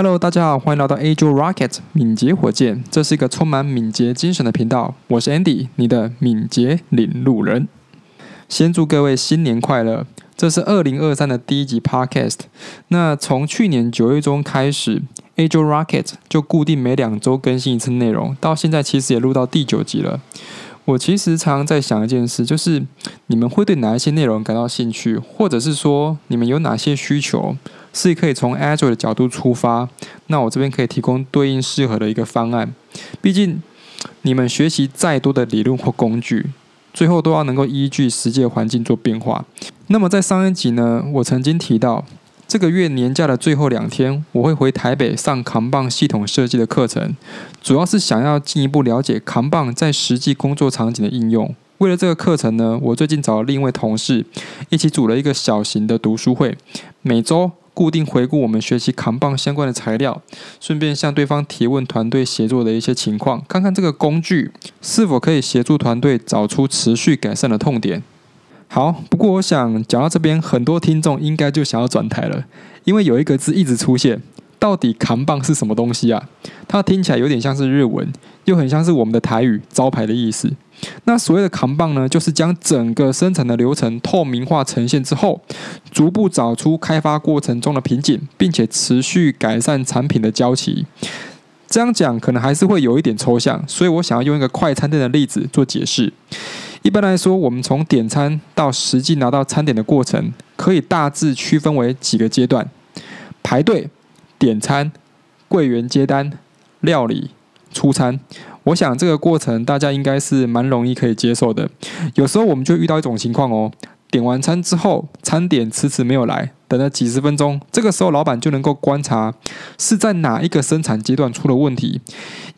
Hello，大家好，欢迎来到 Agile Rocket 敏捷火箭。这是一个充满敏捷精神的频道。我是 Andy，你的敏捷领路人。先祝各位新年快乐！这是二零二三的第一集 Podcast。那从去年九月中开始，Agile Rocket 就固定每两周更新一次内容，到现在其实也录到第九集了。我其实常常在想一件事，就是你们会对哪一些内容感到兴趣，或者是说你们有哪些需求是可以从 Agile 的角度出发，那我这边可以提供对应适合的一个方案。毕竟你们学习再多的理论或工具，最后都要能够依据实际的环境做变化。那么在上一集呢，我曾经提到。这个月年假的最后两天，我会回台北上扛棒系统设计的课程，主要是想要进一步了解扛棒在实际工作场景的应用。为了这个课程呢，我最近找了另一位同事一起组了一个小型的读书会，每周固定回顾我们学习扛棒相关的材料，顺便向对方提问团队协作的一些情况，看看这个工具是否可以协助团队找出持续改善的痛点。好，不过我想讲到这边，很多听众应该就想要转台了，因为有一个字一直出现，到底扛棒是什么东西啊？它听起来有点像是日文，又很像是我们的台语招牌的意思。那所谓的扛棒呢，就是将整个生产的流程透明化呈现之后，逐步找出开发过程中的瓶颈，并且持续改善产品的交期。这样讲可能还是会有一点抽象，所以我想要用一个快餐店的例子做解释。一般来说，我们从点餐到实际拿到餐点的过程，可以大致区分为几个阶段：排队、点餐、柜员接单、料理、出餐。我想这个过程大家应该是蛮容易可以接受的。有时候我们就遇到一种情况哦，点完餐之后，餐点迟迟没有来，等了几十分钟，这个时候老板就能够观察是在哪一个生产阶段出了问题。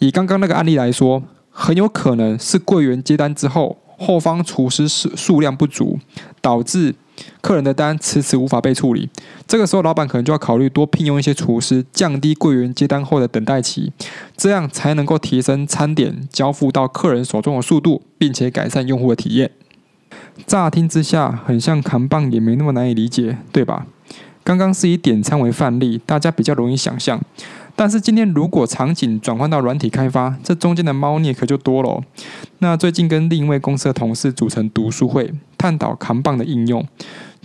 以刚刚那个案例来说，很有可能是柜员接单之后。后方厨师数数量不足，导致客人的单迟迟无法被处理。这个时候，老板可能就要考虑多聘用一些厨师，降低柜员接单后的等待期，这样才能够提升餐点交付到客人手中的速度，并且改善用户的体验。乍听之下，很像扛棒，也没那么难以理解，对吧？刚刚是以点餐为范例，大家比较容易想象。但是今天如果场景转换到软体开发，这中间的猫腻可就多了。那最近跟另一位公司的同事组成读书会，探讨扛棒的应用，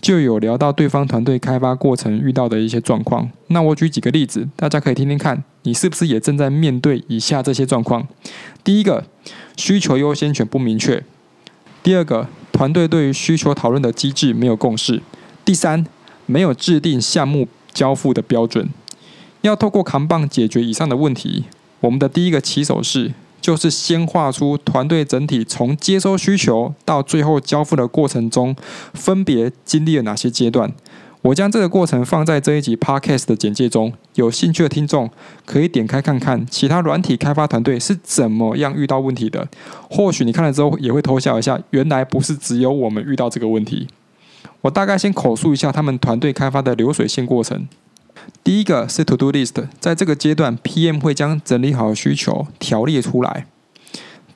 就有聊到对方团队开发过程遇到的一些状况。那我举几个例子，大家可以听听看，你是不是也正在面对以下这些状况？第一个，需求优先权不明确；第二个，团队对于需求讨论的机制没有共识；第三，没有制定项目交付的标准。要透过扛棒解决以上的问题，我们的第一个起手是就是先画出团队整体从接收需求到最后交付的过程中，分别经历了哪些阶段。我将这个过程放在这一集 podcast 的简介中，有兴趣的听众可以点开看看其他软体开发团队是怎么样遇到问题的。或许你看了之后也会偷笑一下，原来不是只有我们遇到这个问题。我大概先口述一下他们团队开发的流水线过程。第一个是 To Do List，在这个阶段，PM 会将整理好的需求条列出来。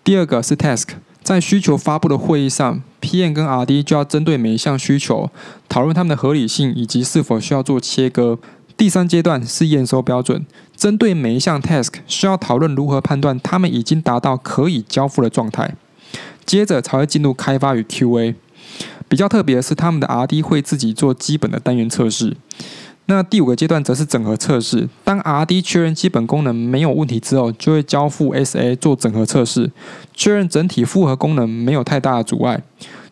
第二个是 Task，在需求发布的会议上，PM 跟 RD 就要针对每一项需求讨论它们的合理性以及是否需要做切割。第三阶段是验收标准，针对每一项 Task 需要讨论如何判断它们已经达到可以交付的状态。接着才会进入开发与 QA。比较特别的是，他们的 RD 会自己做基本的单元测试。那第五个阶段则是整合测试。当 R&D 确认基本功能没有问题之后，就会交付 SA 做整合测试，确认整体复合功能没有太大的阻碍，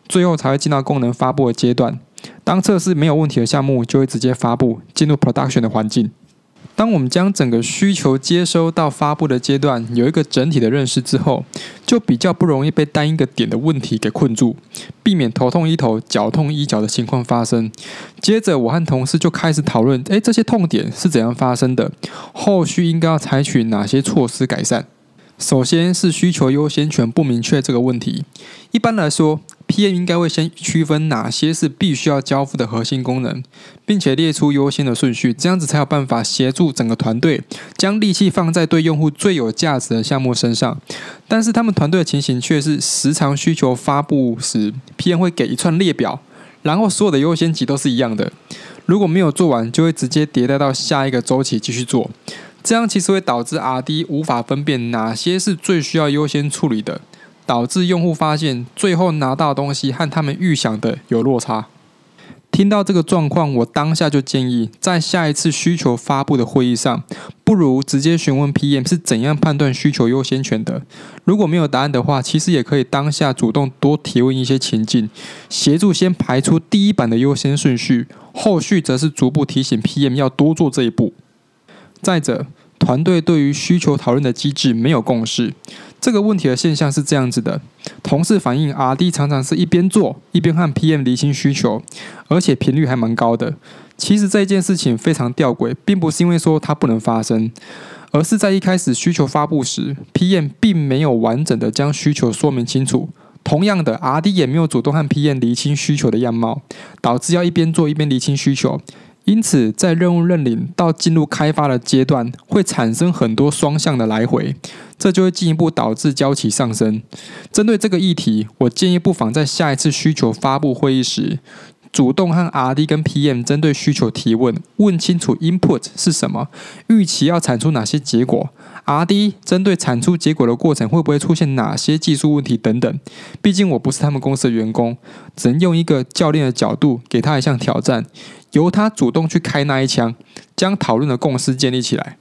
最后才会进到功能发布的阶段。当测试没有问题的项目，就会直接发布进入 Production 的环境。当我们将整个需求接收到发布的阶段有一个整体的认识之后，就比较不容易被单一个点的问题给困住，避免头痛医头、脚痛医脚的情况发生。接着，我和同事就开始讨论：诶，这些痛点是怎样发生的？后续应该要采取哪些措施改善？首先是需求优先权不明确这个问题。一般来说，PM 应该会先区分哪些是必须要交付的核心功能，并且列出优先的顺序，这样子才有办法协助整个团队将力气放在对用户最有价值的项目身上。但是他们团队的情形却是，时常需求发布时，PM 会给一串列表，然后所有的优先级都是一样的。如果没有做完，就会直接迭代到下一个周期继续做。这样其实会导致 R&D 无法分辨哪些是最需要优先处理的，导致用户发现最后拿到东西和他们预想的有落差。听到这个状况，我当下就建议，在下一次需求发布的会议上，不如直接询问 PM 是怎样判断需求优先权的。如果没有答案的话，其实也可以当下主动多提问一些情境，协助先排出第一版的优先顺序，后续则是逐步提醒 PM 要多做这一步。再者，团队对于需求讨论的机制没有共识。这个问题的现象是这样子的：同事反映，R&D 常常是一边做一边和 PM 厘清需求，而且频率还蛮高的。其实这件事情非常吊诡，并不是因为说它不能发生，而是在一开始需求发布时，PM 并没有完整的将需求说明清楚。同样的，R&D 也没有主动和 PM 厘清需求的样貌，导致要一边做一边厘清需求。因此，在任务认领到进入开发的阶段，会产生很多双向的来回，这就会进一步导致交期上升。针对这个议题，我建议不妨在下一次需求发布会议时，主动和 R&D 跟 PM 针对需求提问，问清楚 input 是什么，预期要产出哪些结果。R&D 针对产出结果的过程会不会出现哪些技术问题等等？毕竟我不是他们公司的员工，只能用一个教练的角度给他一项挑战，由他主动去开那一枪，将讨论的共识建立起来。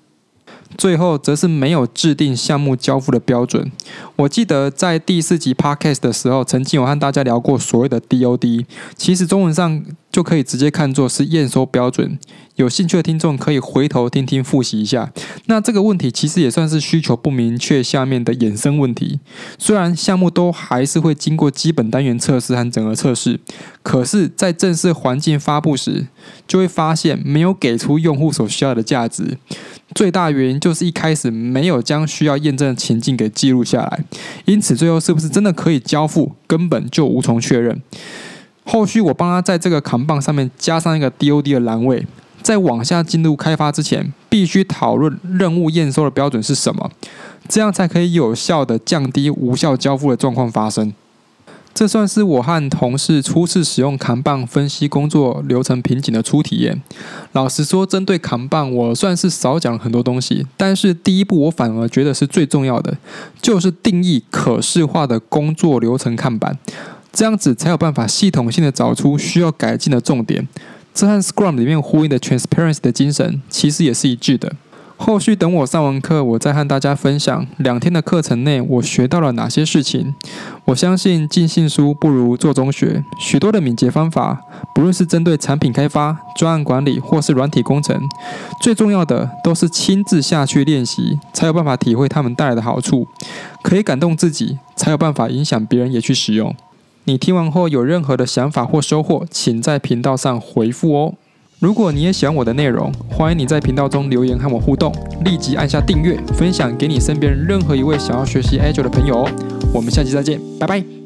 最后则是没有制定项目交付的标准。我记得在第四集 podcast 的时候，曾经有和大家聊过所谓的 DOD，其实中文上就可以直接看作是验收标准。有兴趣的听众可以回头听听复习一下。那这个问题其实也算是需求不明确下面的衍生问题。虽然项目都还是会经过基本单元测试和整合测试，可是，在正式环境发布时，就会发现没有给出用户所需要的价值。最大原因就是一开始没有将需要验证的情境给记录下来，因此最后是不是真的可以交付，根本就无从确认。后续我帮他在这个扛棒上面加上一个 DOD 的栏位。在往下进入开发之前，必须讨论任务验收的标准是什么，这样才可以有效的降低无效交付的状况发生。这算是我和同事初次使用扛棒分析工作流程瓶颈的初体验。老实说，针对扛棒，我算是少讲很多东西，但是第一步我反而觉得是最重要的，就是定义可视化的工作流程看板，这样子才有办法系统性的找出需要改进的重点。这和 Scrum 里面呼应的 Transparency 的精神其实也是一致的。后续等我上完课，我再和大家分享两天的课程内我学到了哪些事情。我相信尽信书不如做中学，许多的敏捷方法，不论是针对产品开发、专案管理或是软体工程，最重要的都是亲自下去练习，才有办法体会他们带来的好处，可以感动自己，才有办法影响别人也去使用。你听完后有任何的想法或收获，请在频道上回复哦。如果你也喜欢我的内容，欢迎你在频道中留言和我互动，立即按下订阅，分享给你身边任何一位想要学习 Agile 的朋友哦。我们下期再见，拜拜。